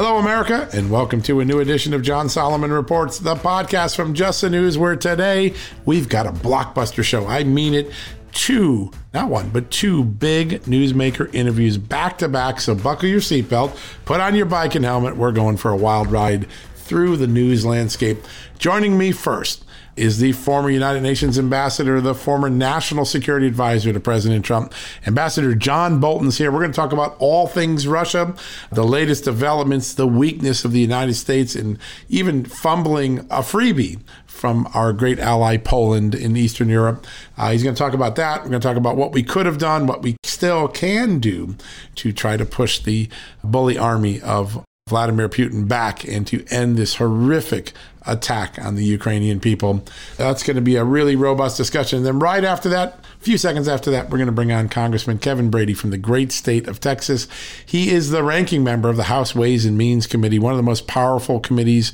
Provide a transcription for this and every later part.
Hello, America, and welcome to a new edition of John Solomon Reports, the podcast from Just the News, where today we've got a blockbuster show. I mean it. Two, not one, but two big newsmaker interviews back to back. So buckle your seatbelt, put on your bike and helmet. We're going for a wild ride through the news landscape. Joining me first is the former United Nations ambassador, the former national security advisor to President Trump. Ambassador John Bolton's here. We're going to talk about all things Russia, the latest developments, the weakness of the United States, and even fumbling a freebie from our great ally Poland in Eastern Europe. Uh, he's going to talk about that. We're going to talk about what we could have done, what we still can do to try to push the bully army of Vladimir Putin back and to end this horrific attack on the Ukrainian people. That's going to be a really robust discussion. And then right after that, a few seconds after that, we're going to bring on Congressman Kevin Brady from the great state of Texas. He is the ranking member of the House Ways and Means Committee, one of the most powerful committees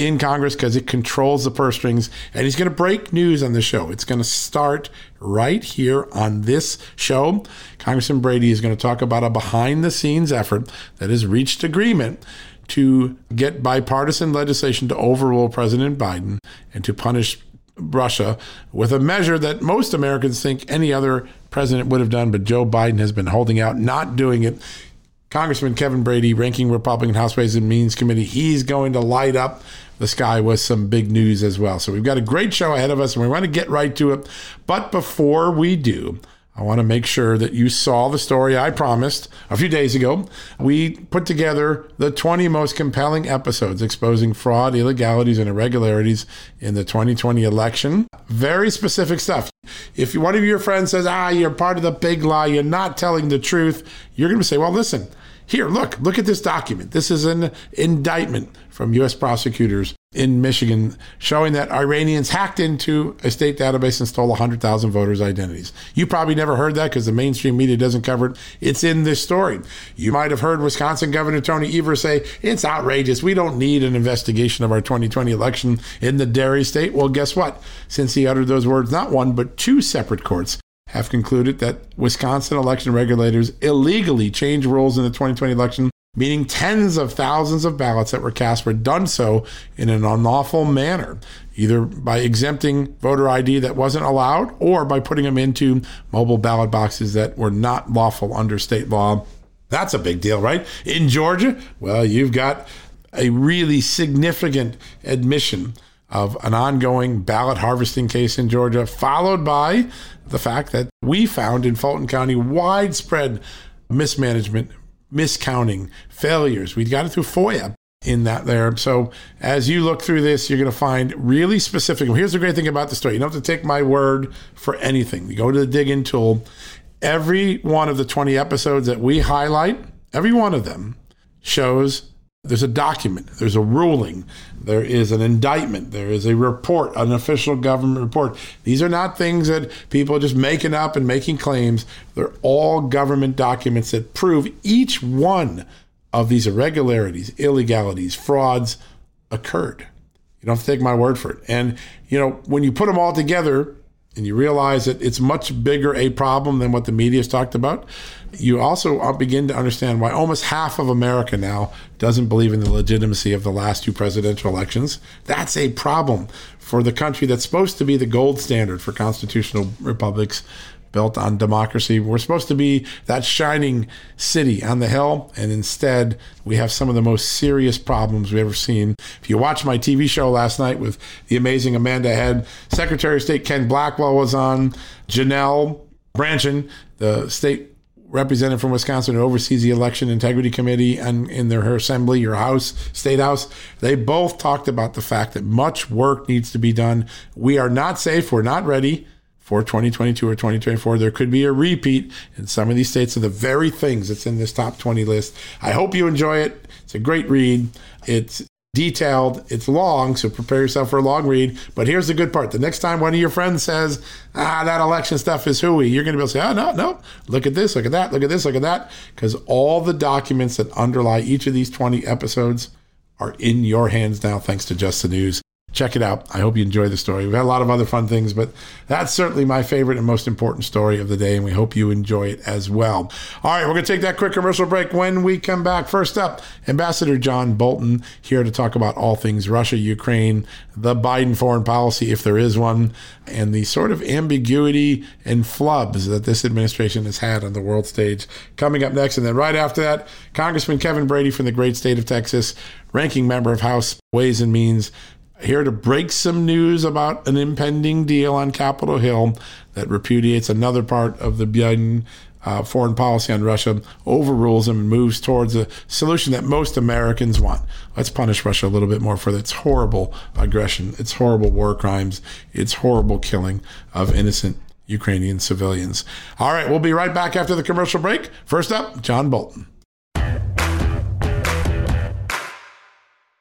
in Congress because it controls the purse strings. And he's going to break news on the show. It's going to start right here on this show. Congressman Brady is going to talk about a behind the scenes effort that has reached agreement to get bipartisan legislation to overrule President Biden and to punish Russia with a measure that most Americans think any other president would have done, but Joe Biden has been holding out, not doing it. Congressman Kevin Brady, ranking Republican House Ways and Means Committee, he's going to light up the sky with some big news as well. So we've got a great show ahead of us and we want to get right to it. But before we do, I want to make sure that you saw the story I promised a few days ago. We put together the 20 most compelling episodes exposing fraud, illegalities, and irregularities in the 2020 election. Very specific stuff. If one of your friends says, ah, you're part of the big lie, you're not telling the truth, you're going to say, well, listen, here, look, look at this document. This is an indictment from U.S. prosecutors in Michigan showing that Iranians hacked into a state database and stole 100,000 voters' identities. You probably never heard that because the mainstream media doesn't cover it. It's in this story. You might have heard Wisconsin Governor Tony Evers say, It's outrageous. We don't need an investigation of our 2020 election in the dairy state. Well, guess what? Since he uttered those words, not one, but two separate courts have concluded that Wisconsin election regulators illegally changed rules in the 2020 election, meaning tens of thousands of ballots that were cast were done so in an unlawful manner, either by exempting voter ID that wasn't allowed or by putting them into mobile ballot boxes that were not lawful under state law. That's a big deal, right? In Georgia, well, you've got a really significant admission of an ongoing ballot harvesting case in Georgia, followed by the fact that we found in Fulton County widespread mismanagement, miscounting, failures. We got it through FOIA in that there. So as you look through this, you're going to find really specific. Here's the great thing about the story. You don't have to take my word for anything. You go to the dig in tool. Every one of the 20 episodes that we highlight, every one of them shows there's a document, there's a ruling, there is an indictment, there is a report, an official government report. These are not things that people are just making up and making claims. They're all government documents that prove each one of these irregularities, illegalities, frauds occurred. You don't have to take my word for it. And, you know, when you put them all together and you realize that it's much bigger a problem than what the media has talked about, you also begin to understand why almost half of America now doesn't believe in the legitimacy of the last two presidential elections. That's a problem for the country that's supposed to be the gold standard for constitutional republics built on democracy. We're supposed to be that shining city on the hill, and instead, we have some of the most serious problems we've ever seen. If you watched my TV show last night with the amazing Amanda Head, Secretary of State Ken Blackwell was on, Janel Brandtjen, the state representative from Wisconsin who oversees the election integrity committee and in their her assembly, your house, state house, they both talked about the fact that much work needs to be done. We are not safe. We're not ready for 2022 or 2024. There could be a repeat in some of these states of the very things that's in this top 20 list. I hope you enjoy it. It's a great read. It's detailed. It's long, so prepare yourself for a long read. But here's the good part: the next time one of your friends says, "Ah, that election stuff is hooey," you're going to be able to say, "Oh no, no! Look at this! Look at that! Look at this! Look at that!" Because all the documents that underlie each of these 20 episodes are in your hands now, thanks to Just the News check it out. I hope you enjoy the story. We've had a lot of other fun things, but that's certainly my favorite and most important story of the day, and we hope you enjoy it as well. All right, we're going to take that quick commercial break. When we come back, first up, Ambassador John Bolton here to talk about all things Russia, Ukraine, the Biden foreign policy, if there is one, and the sort of ambiguity and flubs that this administration has had on the world stage. Coming up next, and then right after that, Congressman Kevin Brady from the great state of Texas, ranking member of House Ways and Means, here to break some news about an impending deal on Capitol Hill that repudiates another part of the Biden uh, foreign policy on Russia, overrules him, and moves towards a solution that most Americans want. Let's punish Russia a little bit more for its horrible aggression, its horrible war crimes, its horrible killing of innocent Ukrainian civilians. All right, we'll be right back after the commercial break. First up, John Bolton.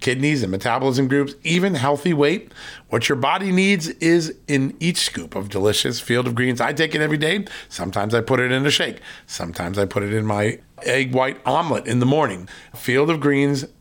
kidneys, and metabolism groups, even healthy weight. What your body needs is in each scoop of delicious field of greens. I take it every day. Sometimes I put it in a shake. Sometimes I put it in my egg white omelet in the morning. Field of greens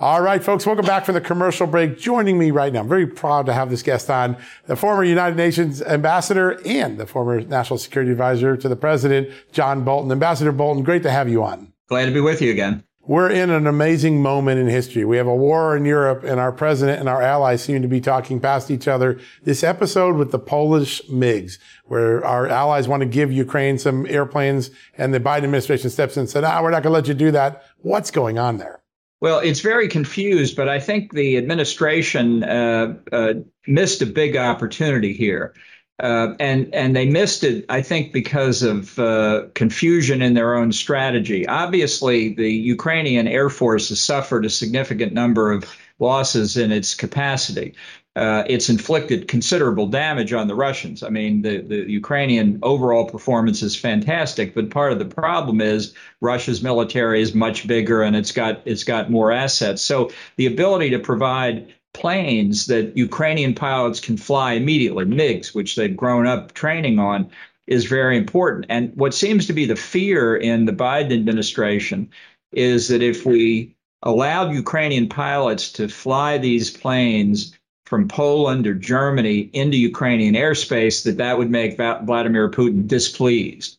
All right, folks, welcome back for the commercial break. Joining me right now, I'm very proud to have this guest on, the former United Nations ambassador and the former national security advisor to the president, John Bolton. Ambassador Bolton, great to have you on. Glad to be with you again. We're in an amazing moment in history. We have a war in Europe, and our president and our allies seem to be talking past each other. This episode with the Polish MiGs, where our allies want to give Ukraine some airplanes, and the Biden administration steps in and said, ah, we're not going to let you do that. What's going on there? Well, it's very confused, but I think the administration uh, uh, missed a big opportunity here. Uh, and and they missed it, I think, because of uh, confusion in their own strategy. Obviously, the Ukrainian Air Force has suffered a significant number of losses in its capacity uh, it's inflicted considerable damage on the Russians. I mean, the, the Ukrainian overall performance is fantastic, but part of the problem is Russia's military is much bigger and it's got it's got more assets. So the ability to provide planes that Ukrainian pilots can fly immediately, MiGs, which they've grown up training on, is very important. And what seems to be the fear in the Biden administration is that if we allowed Ukrainian pilots to fly these planes from Poland or Germany into Ukrainian airspace, that that would make Vladimir Putin displeased.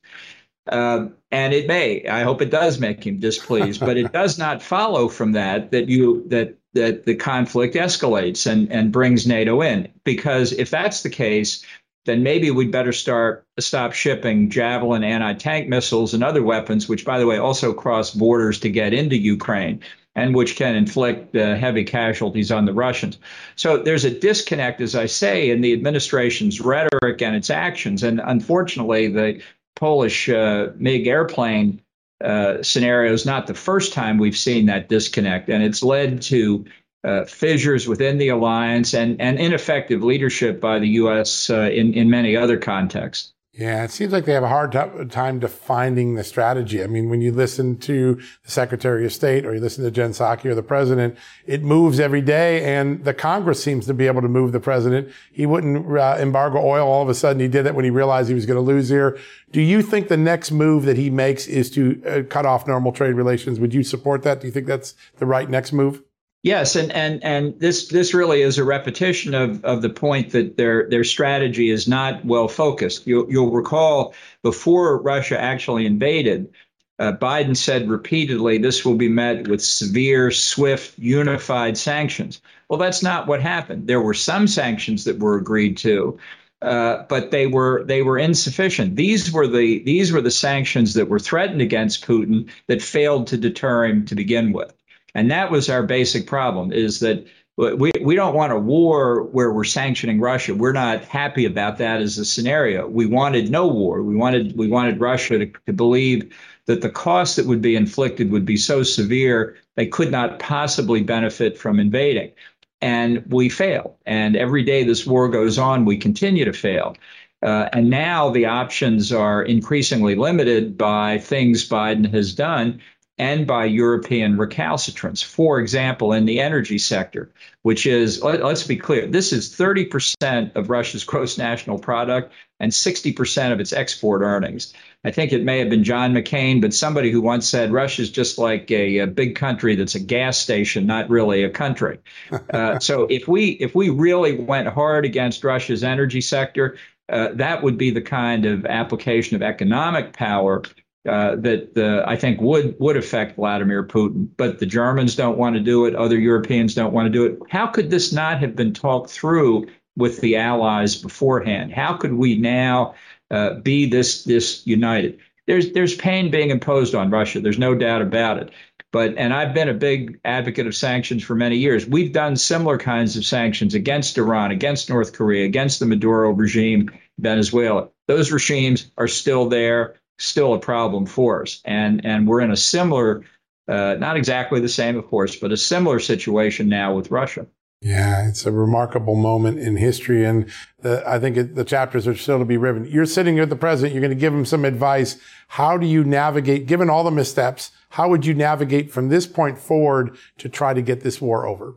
Uh, and it may. I hope it does make him displeased, but it does not follow from that that you that that the conflict escalates and and brings NATO in. Because if that's the case, then maybe we'd better start stop shipping javelin anti-tank missiles and other weapons, which by the way also cross borders to get into Ukraine and which can inflict uh, heavy casualties on the Russians. So there's a disconnect, as I say, in the administration's rhetoric and its actions. And unfortunately, the Polish uh, MiG airplane uh, scenario is not the first time we've seen that disconnect, and it's led to uh, fissures within the alliance and, and ineffective leadership by the U.S. Uh, in, in many other contexts. Yeah, it seems like they have a hard t- time defining the strategy. I mean, when you listen to the Secretary of State or you listen to Jen Psaki or the President, it moves every day, and the Congress seems to be able to move the President. He wouldn't uh, embargo oil all of a sudden. He did it when he realized he was going to lose here. Do you think the next move that he makes is to uh, cut off normal trade relations? Would you support that? Do you think that's the right next move? Yes, and and and this this really is a repetition of of the point that their their strategy is not well focused. You'll, you'll recall before Russia actually invaded, uh, Biden said repeatedly this will be met with severe, swift, unified sanctions. Well, that's not what happened. There were some sanctions that were agreed to, uh, but they were they were insufficient. These were the these were the sanctions that were threatened against Putin that failed to deter him to begin with. And that was our basic problem is that we, we don't want a war where we're sanctioning Russia. We're not happy about that as a scenario. We wanted no war. We wanted we wanted Russia to, to believe that the cost that would be inflicted would be so severe they could not possibly benefit from invading. And we fail. And every day this war goes on, we continue to fail. Uh, and now the options are increasingly limited by things Biden has done and by European recalcitrants. For example, in the energy sector, which is, let, us be clear, this is 30% of Russia's gross national product and 60% of its export earnings. I think it may have been John McCain, but somebody who once said Russia is just like a, a, big country that's a gas station, not really a country. Uh, so if we if we really went hard against Russia's energy sector, uh, that would be the kind of application of economic power uh, that uh, I think would would affect Vladimir Putin. But the Germans don't want to do it. Other Europeans don't want to do it. How could this not have been talked through with the Allies beforehand? How could we now uh, be this this united? There's there's pain being imposed on Russia. There's no doubt about it. But and I've been a big advocate of sanctions for many years. We've done similar kinds of sanctions against Iran, against North Korea, against the Maduro regime, Venezuela. Those regimes are still there still a problem for us. And, and we're in a similar, uh, not exactly the same, of course, but a similar situation now with Russia. Yeah, it's a remarkable moment in history, and the, I think it, the chapters are still to be written. You're sitting here with the president. You're going to give him some advice. How do you navigate, given all the missteps? How would you navigate from this point forward to try to get this war over?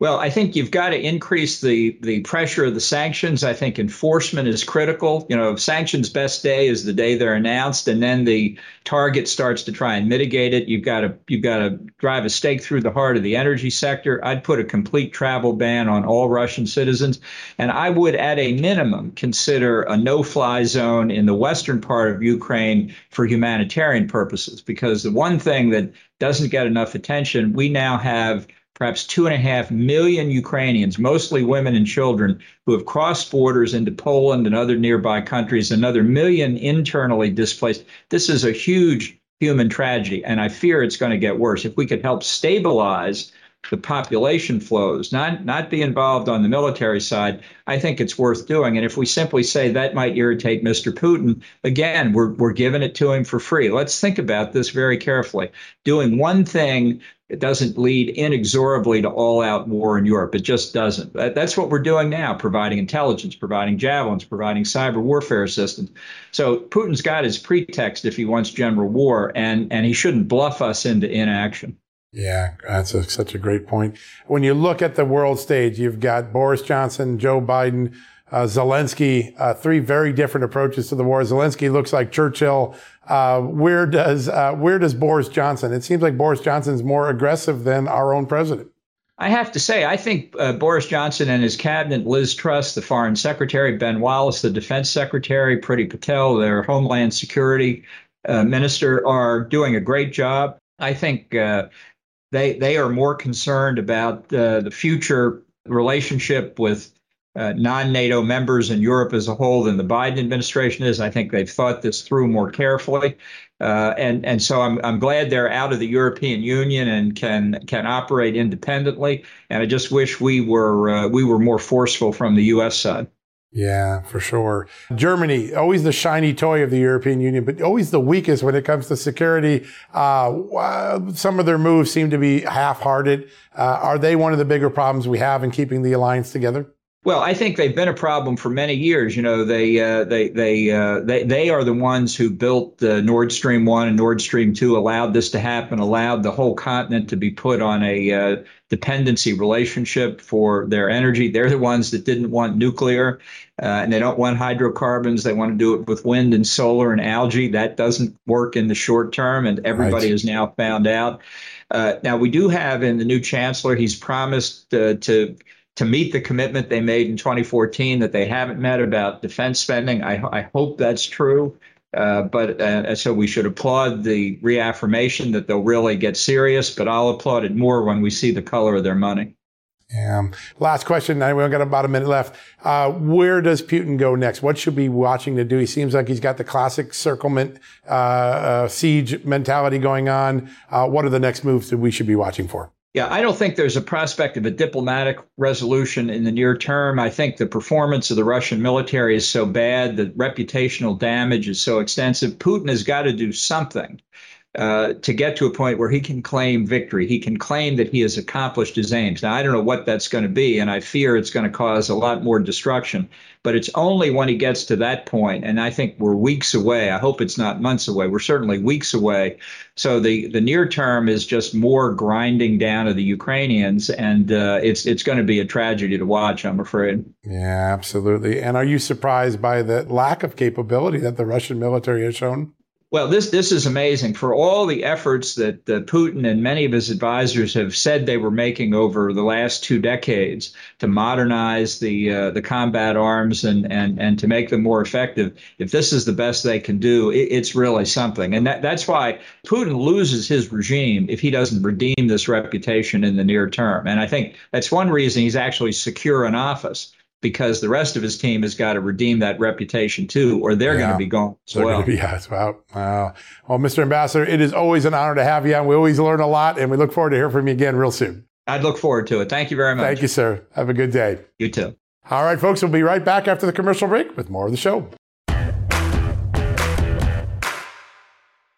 Well, I think you've got to increase the the pressure of the sanctions. I think enforcement is critical. You know, sanctions best day is the day they're announced, and then the target starts to try and mitigate it. You've got to you've got to drive a stake through the heart of the energy sector. I'd put a complete travel ban on all Russian citizens, and I would, at a minimum, consider a no-fly zone in the western part of Ukraine for humanitarian purposes. Because the one thing that doesn't get enough attention, we now have perhaps two and a half million Ukrainians, mostly women and children, who have crossed borders into Poland and other nearby countries, another million internally displaced. This is a huge human tragedy, and I fear it's going to get worse. If we could help stabilize the population flows, not not be involved on the military side, I think it's worth doing. And if we simply say that might irritate Mr. Putin, again, we're we're giving it to him for free. Let's think about this very carefully. Doing one thing it doesn't lead inexorably to all out war in Europe. It just doesn't. That, that's what we're doing now, providing intelligence, providing javelins, providing cyber warfare systems. So Putin's got his pretext if he wants general war, and, and he shouldn't bluff us into inaction. Yeah, that's a, such a great point. When you look at the world stage, you've got Boris Johnson, Joe Biden, uh, Zelensky, uh, three very different approaches to the war. Zelensky looks like Churchill. Uh, where does uh, where does Boris Johnson? It seems like Boris Johnson's more aggressive than our own president. I have to say, I think uh, Boris Johnson and his cabinet, Liz Truss, the foreign secretary, Ben Wallace, the defense secretary, Priti Patel, their homeland security uh, minister, are doing a great job. I think they they are more concerned about the future relationship with uh, non NATO members in Europe as a whole than the Biden administration is. I think they've thought this through more carefully. Uh, and and so I'm I'm glad they're out of the European Union and can can operate independently. And I just wish we were uh, we were more forceful from the U.S. side. Yeah, for sure. Germany, always the shiny toy of the European Union, but always the weakest when it comes to security. Uh, some of their moves seem to be half-hearted. Uh, are they one of the bigger problems we have in keeping the alliance together? Well, I think they've been a problem for many years. You know, they uh, they they uh, they they are the ones who built uh, Nord Stream one and Nord Stream two, allowed this to happen, allowed the whole continent to be put on a uh, dependency relationship for their energy. They're the ones that didn't want nuclear, uh, and they don't want hydrocarbons. They want to do it with wind and solar and algae. That doesn't work in the short term, and everybody right. has now found out. Uh, now we do have in the new chancellor, he's promised to to meet the commitment they made in 2014 that they haven't met about defense spending. I, I hope that's true. Uh, but uh, so we should applaud the reaffirmation that they'll really get serious, but I'll applaud it more when we see the color of their money. Yeah. Last question. We've got about a minute left. Uh, where does Putin go next? What should we be watching to do? He seems like he's got the classic circlement uh, uh, siege mentality going on. Uh, what are the next moves that we should be watching for? Yeah, I don't think there's a prospect of a diplomatic resolution in the near term. I think the performance of the Russian military is so bad, the reputational damage is so extensive. Putin has got to do something uh, to get to a point where he can claim victory. He can claim that he has accomplished his aims. Now, I don't know what that's going to be, and I fear it's going to cause a lot more destruction. But it's only when he gets to that point, and I think we're weeks away. I hope it's not months away. We're certainly weeks away. So the the near term is just more grinding down of the Ukrainians, and uh, it's it's going to be a tragedy to watch. I'm afraid. Yeah, absolutely. And are you surprised by the lack of capability that the Russian military has shown? Well, this this is amazing. For all the efforts that Putin and many of his advisors have said they were making over the last two decades to modernize the uh, the combat arms and, and and to make them more effective, if this is the best they can do, it, it's really something. And that, that's why Putin loses his regime if he doesn't redeem this reputation in the near term. And I think that's one reason he's actually secure in office because the rest of his team has got to redeem that reputation too, or they're yeah. going to be gone as they're well. Be, yeah, wow. wow. Well, Mr. Ambassador, it is always an honor to have you on. We always learn a lot, and we look forward to hearing from you again real soon. I'd look forward to it. Thank you very much. Thank you, sir. Have a good day. You too. All right, folks, we'll be right back after the commercial break with more of the show.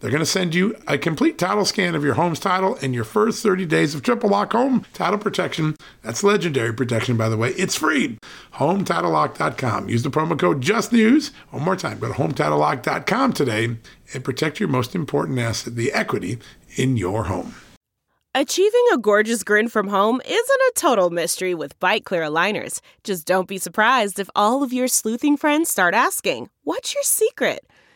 They're going to send you a complete title scan of your home's title and your first 30 days of triple lock home title protection. That's legendary protection, by the way. It's free. HomeTitleLock.com. Use the promo code JUSTNEWS. One more time, go to HomeTitleLock.com today and protect your most important asset, the equity in your home. Achieving a gorgeous grin from home isn't a total mystery with Byte clear aligners. Just don't be surprised if all of your sleuthing friends start asking, What's your secret?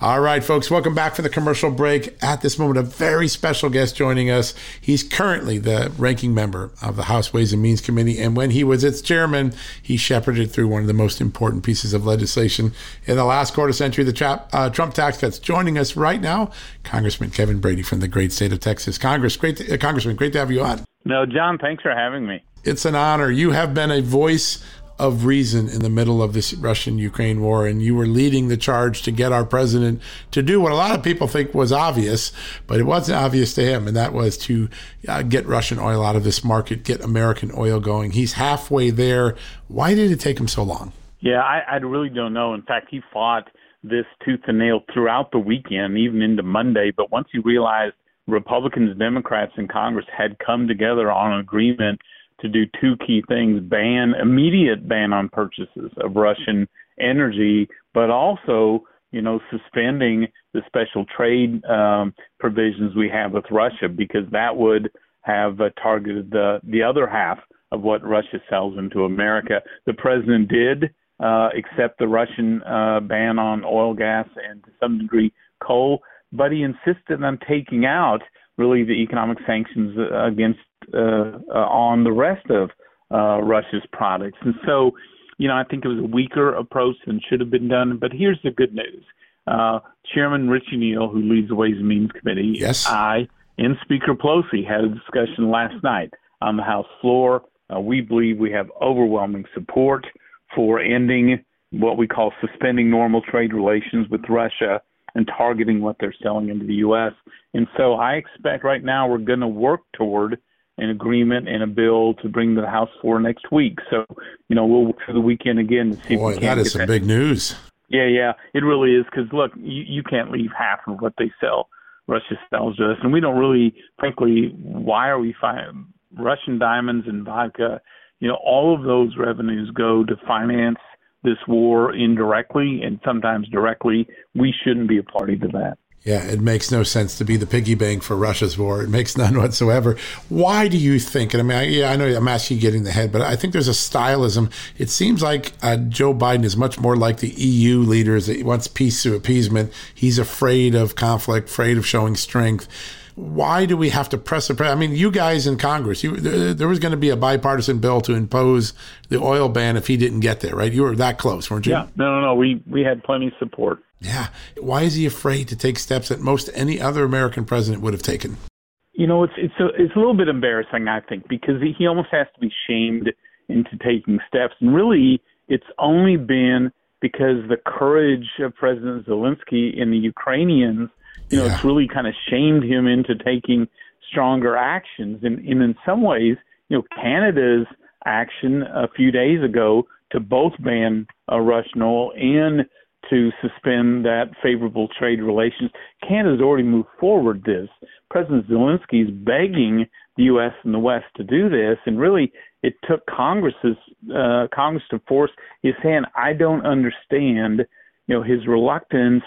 All right, folks, welcome back for the commercial break. At this moment, a very special guest joining us. He's currently the ranking member of the House Ways and Means Committee, and when he was its chairman, he shepherded through one of the most important pieces of legislation in the last quarter century, the tra- uh, Trump tax cuts. Joining us right now, Congressman Kevin Brady from the great state of Texas. Congress, great, to, uh, Congressman, great to have you on. No, John, thanks for having me. It's an honor. You have been a voice of reason in the middle of this Russian Ukraine war. And you were leading the charge to get our president to do what a lot of people think was obvious, but it wasn't obvious to him. And that was to uh, get Russian oil out of this market, get American oil going. He's halfway there. Why did it take him so long? Yeah, I, I really don't know. In fact, he fought this tooth and nail throughout the weekend, even into Monday. But once he realized Republicans, Democrats in Congress had come together on an agreement to do two key things ban immediate ban on purchases of Russian energy, but also you know suspending the special trade um, provisions we have with Russia because that would have uh, targeted the the other half of what Russia sells into America. The president did uh, accept the Russian uh, ban on oil, gas, and to some degree coal, but he insisted on taking out really the economic sanctions uh, against uh, uh, on the rest of uh, Russia's products. And so, you know, I think it was a weaker approach than should have been done. But here's the good news: uh, Chairman Richie Neal, who leads the Ways and Means Committee, yes, I and Speaker Pelosi had a discussion last night on the House floor. Uh, we believe we have overwhelming support for ending what we call suspending normal trade relations with Russia and targeting what they're selling into the U.S. And so I expect right now we're going to work toward an agreement and a bill to bring to the House floor next week. So, you know, we'll work through the weekend again to see Boy, if we can that is some that. big news. Yeah, yeah, it really is. Because look, you, you can't leave half of what they sell. Russia sells to us, and we don't really, frankly, why are we finding Russian diamonds and vodka? You know, all of those revenues go to finance this war indirectly and sometimes directly. We shouldn't be a party to that. Yeah, it makes no sense to be the piggy bank for Russia's war. It makes none whatsoever. Why do you think? And I mean, I, yeah, I know I'm asking you getting the head, but I think there's a stylism. It seems like uh, Joe Biden is much more like the EU leaders that wants peace through appeasement. He's afraid of conflict, afraid of showing strength why do we have to press the press? I mean, you guys in Congress, you, there was going to be a bipartisan bill to impose the oil ban if he didn't get there, right? You were that close, weren't you? Yeah, no, no, no. We we had plenty of support. Yeah. Why is he afraid to take steps that most any other American president would have taken? You know, it's it's a it's a little bit embarrassing, I think, because he almost has to be shamed into taking steps, and really, it's only been because the courage of President Zelensky and the Ukrainians you know, yeah. it's really kind of shamed him into taking stronger actions. And, and in some ways, you know, Canada's action a few days ago to both ban uh, Russian oil and to suspend that favorable trade relations. Canada's already moved forward this. President Zelensky is begging the U.S. and the West to do this, and really, it took Congress's uh, Congress to force his hand. I don't understand, you know, his reluctance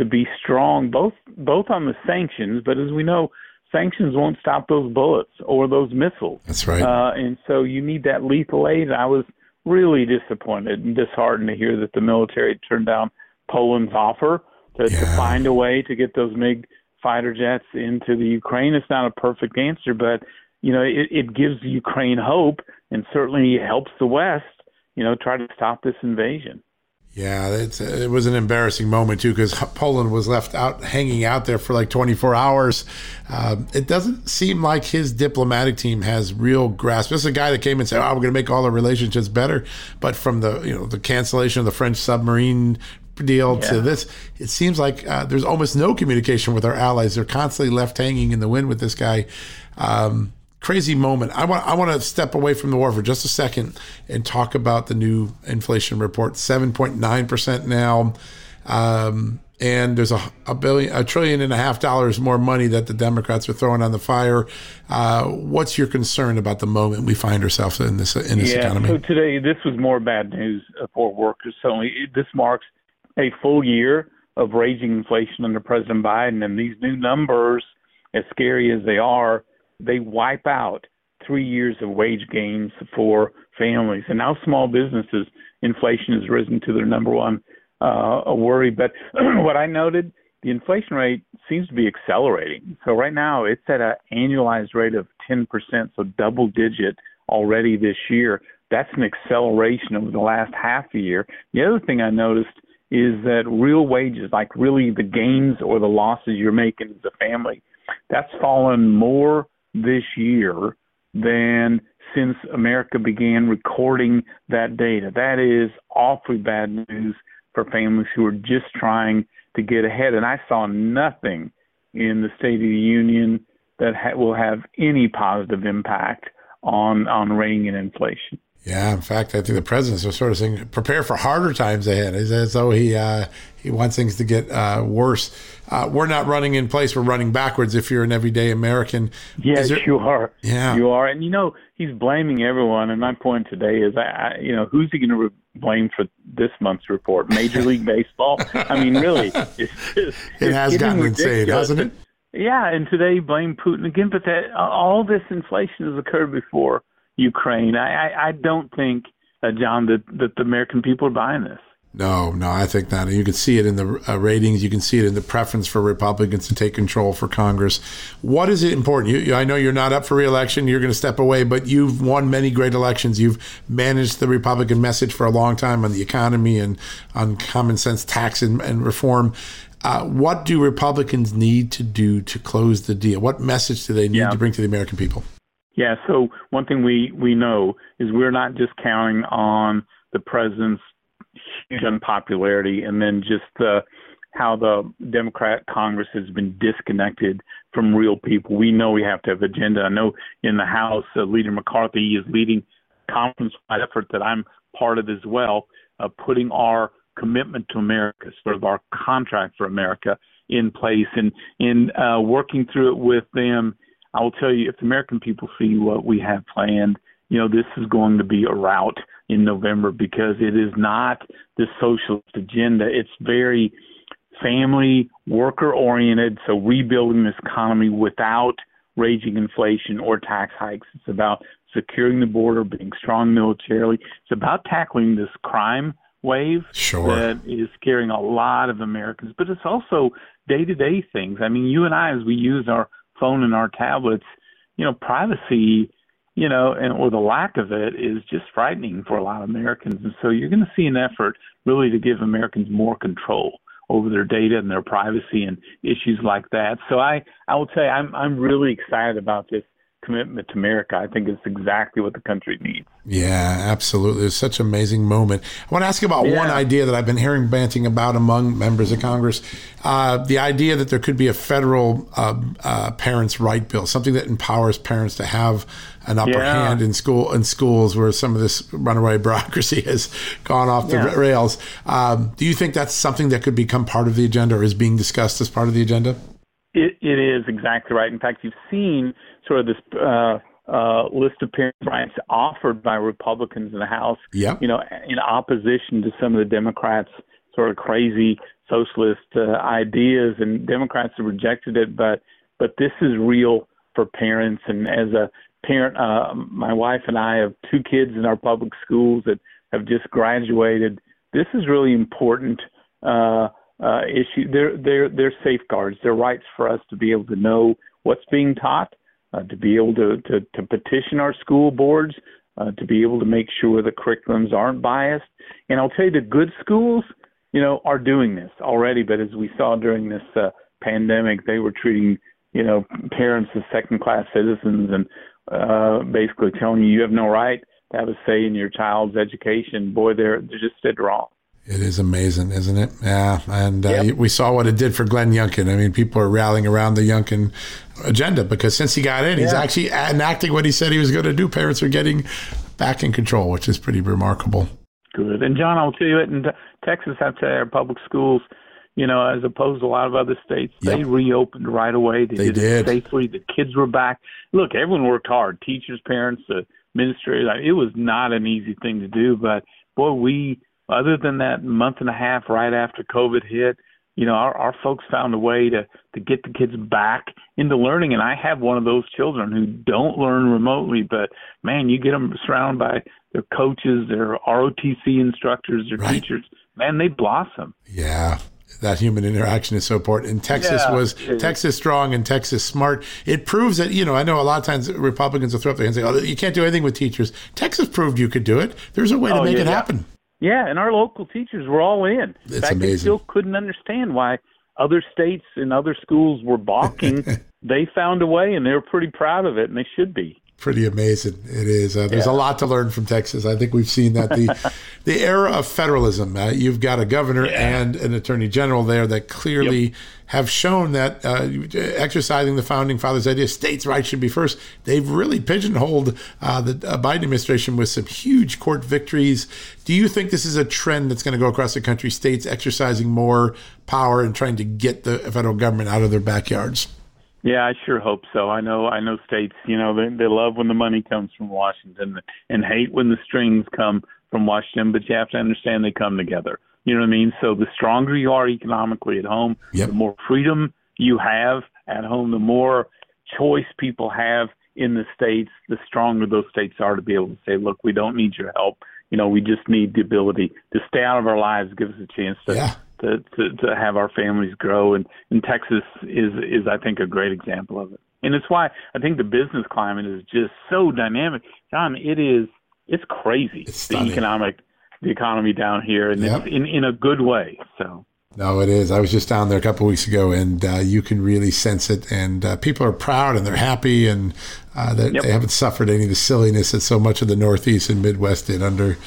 to be strong, both both on the sanctions, but as we know, sanctions won't stop those bullets or those missiles. That's right. Uh, and so you need that lethal aid. I was really disappointed and disheartened to hear that the military turned down Poland's offer to, yeah. to find a way to get those MiG fighter jets into the Ukraine. It's not a perfect answer, but you know it, it gives Ukraine hope and certainly helps the West, you know, try to stop this invasion. Yeah, it was an embarrassing moment too because Poland was left out hanging out there for like 24 hours. Uh, it doesn't seem like his diplomatic team has real grasp. This is a guy that came and said, "Oh, we're going to make all the relationships better," but from the you know the cancellation of the French submarine deal yeah. to this, it seems like uh, there's almost no communication with our allies. They're constantly left hanging in the wind with this guy. Um, crazy moment. I want I want to step away from the war for just a second and talk about the new inflation report. Seven point nine percent now, um, and there's a, a billion, a trillion and a half dollars more money that the Democrats are throwing on the fire. Uh, what's your concern about the moment we find ourselves in this in this yeah, economy? So today, this was more bad news for workers. So this marks a full year of raging inflation under President Biden, and these new numbers, as scary as they are they wipe out three years of wage gains for families. And now small businesses, inflation has risen to their number one uh, worry. But what I noted, the inflation rate seems to be accelerating. So right now it's at an annualized rate of 10%, so double digit already this year. That's an acceleration over the last half a year. The other thing I noticed is that real wages, like really the gains or the losses you're making as a family, that's fallen more this year than since America began recording that data. That is awfully bad news for families who are just trying to get ahead. And I saw nothing in the State of the Union that ha- will have any positive impact on on reining in inflation. Yeah, in fact, I think the presidents are sort of saying, "Prepare for harder times ahead," as though he uh, he wants things to get uh, worse. Uh, we're not running in place; we're running backwards. If you're an everyday American, yes, there, you are. Yeah, you are. And you know, he's blaming everyone. And my point today is, I, you know, who's he going to re- blame for this month's report? Major League Baseball. I mean, really, it's just, it it's has gotten ridiculous. insane, hasn't it? Yeah, and today blame Putin again. But that all this inflation has occurred before Ukraine. I, I, I don't think, uh, John, that, that the American people are buying this. No, no, I think not. You can see it in the uh, ratings. You can see it in the preference for Republicans to take control for Congress. What is it important? You, I know you're not up for reelection. You're going to step away, but you've won many great elections. You've managed the Republican message for a long time on the economy and on common sense tax and, and reform. Uh, what do Republicans need to do to close the deal? What message do they need yeah. to bring to the American people? Yeah. So one thing we we know is we're not just counting on the president's huge unpopularity and then just the how the Democrat Congress has been disconnected from real people. We know we have to have agenda. I know in the House, uh, Leader McCarthy is leading conference-wide effort that I'm part of as well, uh, putting our commitment to America, sort of our contract for America, in place and in uh, working through it with them I will tell you, if the American people see what we have planned, you know, this is going to be a rout in November because it is not the socialist agenda. It's very family, worker oriented. So rebuilding this economy without raging inflation or tax hikes. It's about securing the border, being strong militarily. It's about tackling this crime wave sure. that is scaring a lot of Americans. But it's also day to day things. I mean, you and I, as we use our phone and our tablets, you know, privacy, you know, and or the lack of it is just frightening for a lot of Americans. And so you're going to see an effort really to give Americans more control over their data and their privacy and issues like that. So I I will tell you I'm I'm really excited about this commitment to America. I think it's exactly what the country needs. Yeah, absolutely. It's such an amazing moment. I want to ask you about yeah. one idea that I've been hearing banting about among members of Congress uh, the idea that there could be a federal uh, uh, parents' right bill, something that empowers parents to have an upper yeah. hand in school in schools where some of this runaway bureaucracy has gone off the yeah. rails. Um, do you think that's something that could become part of the agenda or is being discussed as part of the agenda? It, it is exactly right. In fact, you've seen sort of this uh, uh, list of parents' rights offered by Republicans in the House. Yep. You know, in opposition to some of the Democrats' sort of crazy socialist uh, ideas, and Democrats have rejected it. But but this is real for parents, and as a parent, uh, my wife and I have two kids in our public schools that have just graduated. This is really important. Uh, uh, issue. They're they're they're safeguards. They're rights for us to be able to know what's being taught, uh, to be able to, to, to petition our school boards, uh, to be able to make sure the curriculums aren't biased. And I'll tell you, the good schools, you know, are doing this already. But as we saw during this uh, pandemic, they were treating, you know, parents as second-class citizens and uh, basically telling you you have no right to have a say in your child's education. Boy, they're they're just dead wrong. It is amazing, isn't it? Yeah, and uh, yep. we saw what it did for Glenn Youngkin. I mean, people are rallying around the Youngkin agenda because since he got in, yeah. he's actually enacting what he said he was going to do. Parents are getting back in control, which is pretty remarkable. Good. And John, I'll tell you, it in Texas, I'd say our public schools, you know, as opposed to a lot of other states, yep. they reopened right away. They, they did, did, it safely. The kids were back. Look, everyone worked hard. Teachers, parents, the administrators. It was not an easy thing to do, but boy, we other than that month and a half right after COVID hit, you know, our, our folks found a way to to get the kids back into learning. And I have one of those children who don't learn remotely, but man, you get them surrounded by their coaches, their ROTC instructors, their right. teachers. Man, they blossom. Yeah, that human interaction is so important. And Texas yeah, was Texas strong and Texas smart. It proves that you know I know a lot of times Republicans will throw up their hands and say, "Oh, you can't do anything with teachers." Texas proved you could do it. There's a way to oh, make yeah, it happen. Yeah, and our local teachers were all in. It's in fact, amazing. they still couldn't understand why other states and other schools were balking. they found a way, and they were pretty proud of it, and they should be pretty amazing. It is. Uh, there's yeah. a lot to learn from Texas. I think we've seen that the the era of federalism. Uh, you've got a governor yeah. and an attorney general there that clearly yep. have shown that uh, exercising the founding fathers' idea, states' rights should be first. They've really pigeonholed uh, the uh, Biden administration with some huge court victories. Do you think this is a trend that's going to go across the country? States exercising more power and trying to get the federal government out of their backyards. Yeah, I sure hope so. I know I know states, you know, they they love when the money comes from Washington and hate when the strings come from Washington, but you have to understand they come together. You know what I mean? So the stronger you are economically at home, yep. the more freedom you have at home, the more choice people have in the states, the stronger those states are to be able to say, look, we don't need your help. You know, we just need the ability to stay out of our lives, give us a chance to yeah to, to, to have our families grow. And, and Texas is, is, I think, a great example of it. And it's why I think the business climate is just so dynamic. John, it is, it's crazy. It's the economic, the economy down here and yep. in, in a good way. So. No, it is. I was just down there a couple weeks ago, and uh, you can really sense it. And uh, people are proud and they're happy, and uh, yep. they haven't suffered any of the silliness that so much of the Northeast and Midwest did under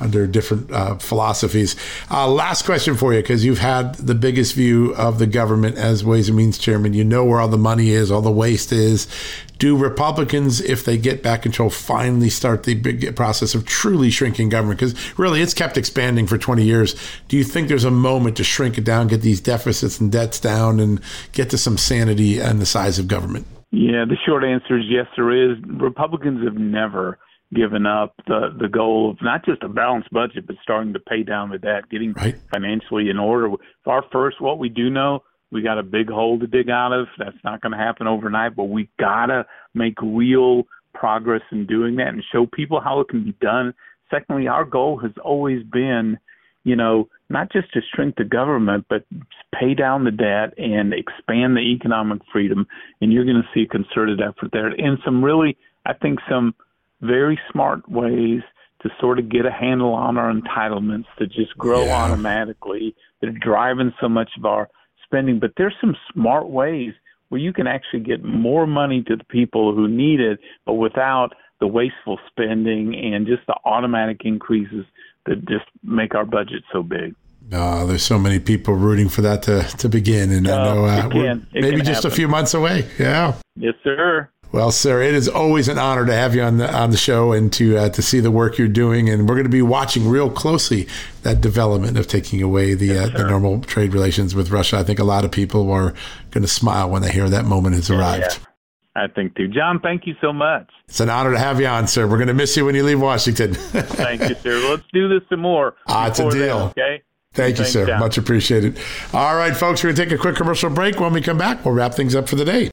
under different uh, philosophies. Uh, last question for you, because you've had the biggest view of the government as Ways and Means Chairman. You know where all the money is, all the waste is. Do Republicans, if they get back control, finally start the big process of truly shrinking government? Because really, it's kept expanding for 20 years. Do you think there's a moment to shrink it down, get these deficits and debts down, and get to some sanity and the size of government? Yeah, the short answer is yes, there is. Republicans have never given up the the goal of not just a balanced budget, but starting to pay down the debt, getting right. financially in order. Our first, what we do know, we got a big hole to dig out of. That's not going to happen overnight, but we gotta make real progress in doing that and show people how it can be done. Secondly, our goal has always been, you know, not just to shrink the government, but pay down the debt and expand the economic freedom. And you're going to see a concerted effort there and some really, I think, some very smart ways to sort of get a handle on our entitlements that just grow yeah. automatically that are driving so much of our spending. But there's some smart ways where you can actually get more money to the people who need it, but without the wasteful spending, and just the automatic increases that just make our budget so big. Uh, there's so many people rooting for that to, to begin, and I Uh, know uh. It maybe just a few months away. Yeah. Yes, sir. Well, sir, it is always an honor to have you on the on the show and to uh, to see the work you're doing, and we're going to be watching real closely that development of taking away the uh, the normal trade relations with Russia. I think a lot of people are going to smile when they hear that moment has arrived. I think too. John, thank you so much. It's an honor to have you on, sir. We're going to miss you when you leave Washington. Thank you, sir. Let's do this some more. Ah, it's a deal. okay. Thank you, Thanks, sir. John. Much appreciated. All right, folks, we're going to take a quick commercial break. When we come back, we'll wrap things up for the day.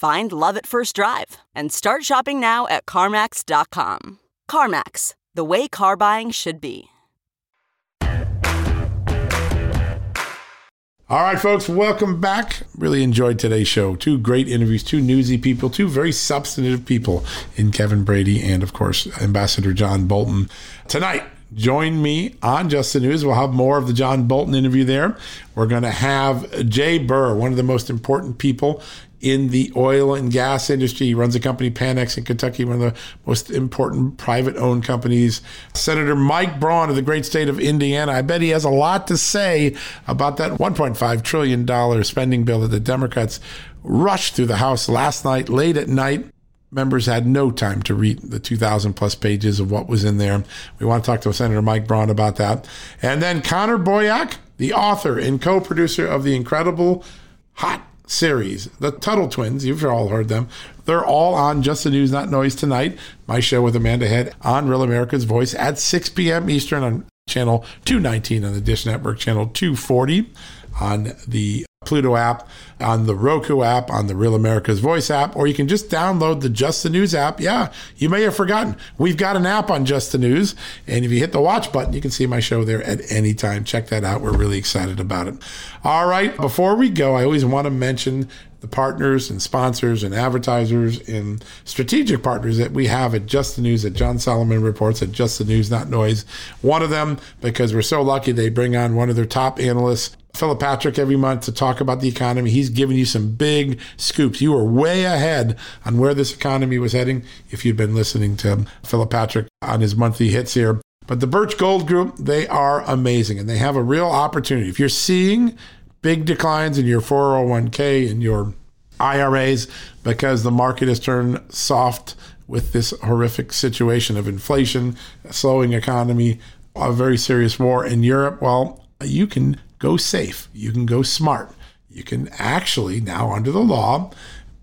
Find love at first drive and start shopping now at CarMax.com. CarMax, the way car buying should be. All right, folks, welcome back. Really enjoyed today's show. Two great interviews, two newsy people, two very substantive people in Kevin Brady and, of course, Ambassador John Bolton. Tonight, join me on Just the News. We'll have more of the John Bolton interview there. We're going to have Jay Burr, one of the most important people in the oil and gas industry. He runs a company, Panex, in Kentucky, one of the most important private owned companies. Senator Mike Braun of the great state of Indiana. I bet he has a lot to say about that $1.5 trillion spending bill that the Democrats rushed through the House last night, late at night. Members had no time to read the 2,000 plus pages of what was in there. We want to talk to Senator Mike Braun about that. And then Connor Boyack, the author and co producer of the incredible Hot series. The Tuttle Twins, you've all heard them. They're all on Just the News, Not Noise tonight. My show with Amanda Head on Real America's Voice at 6 p.m. Eastern on channel 219 on the Dish Network, channel 240 on the Pluto app, on the Roku app, on the Real America's Voice app, or you can just download the Just the News app. Yeah, you may have forgotten. We've got an app on Just the News, and if you hit the watch button, you can see my show there at any time. Check that out. We're really excited about it. All right, before we go, I always want to mention the partners and sponsors and advertisers and strategic partners that we have at Just the News, at John Solomon Reports, at Just the News, Not Noise. One of them, because we're so lucky, they bring on one of their top analysts, Philip Patrick, every month to talk about the economy. He's giving you some big scoops. You were way ahead on where this economy was heading if you'd been listening to Philip Patrick on his monthly hits here. But the Birch Gold Group, they are amazing and they have a real opportunity. If you're seeing big declines in your 401k and your IRAs because the market has turned soft with this horrific situation of inflation, slowing economy, a very serious war in Europe, well, you can go safe. You can go smart. You can actually now, under the law,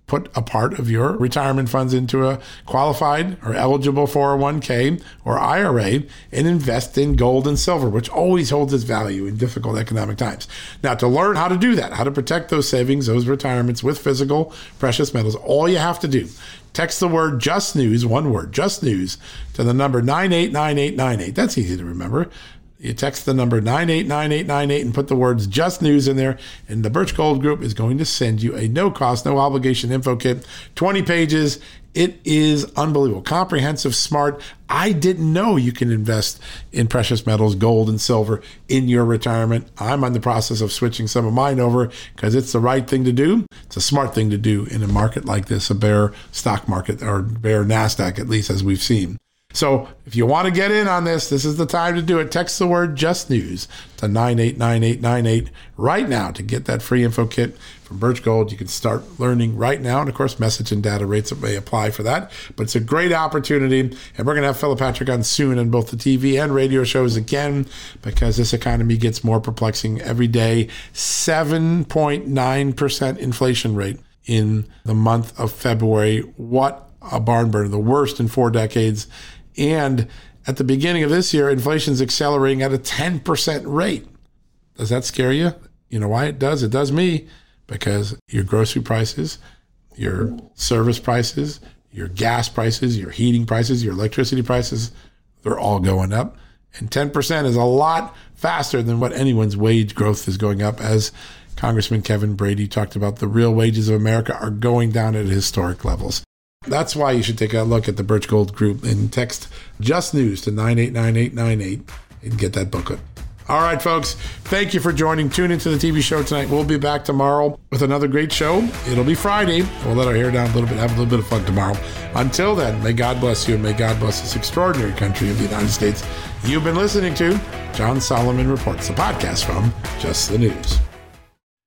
put a part of your retirement funds into a qualified or eligible 401k or IRA and invest in gold and silver, which always holds its value in difficult economic times. Now, to learn how to do that, how to protect those savings, those retirements with physical precious metals, all you have to do, text the word just news, one word, just news, to the number 989898. That's easy to remember. You text the number 989898 and put the words just news in there, and the Birch Gold Group is going to send you a no cost, no obligation info kit, 20 pages. It is unbelievable, comprehensive, smart. I didn't know you can invest in precious metals, gold and silver in your retirement. I'm on the process of switching some of mine over because it's the right thing to do. It's a smart thing to do in a market like this, a bear stock market or bear NASDAQ, at least as we've seen. So if you want to get in on this, this is the time to do it. Text the word just news to 989898 right now to get that free info kit from Birch Gold. You can start learning right now. And of course, message and data rates may apply for that. But it's a great opportunity. And we're going to have Philip Patrick on soon on both the TV and radio shows again because this economy gets more perplexing every day. 7.9% inflation rate in the month of February. What a barn burner, the worst in four decades. And at the beginning of this year, inflation's accelerating at a 10% rate. Does that scare you? You know why it does? It does me because your grocery prices, your service prices, your gas prices, your heating prices, your electricity prices, they're all going up. And 10% is a lot faster than what anyone's wage growth is going up, as Congressman Kevin Brady talked about. The real wages of America are going down at historic levels. That's why you should take a look at the Birch Gold Group and text Just News to 989898 and get that booklet. All right, folks, thank you for joining. Tune into the TV show tonight. We'll be back tomorrow with another great show. It'll be Friday. We'll let our hair down a little bit, have a little bit of fun tomorrow. Until then, may God bless you and may God bless this extraordinary country of the United States. You've been listening to John Solomon Reports, the podcast from Just the News.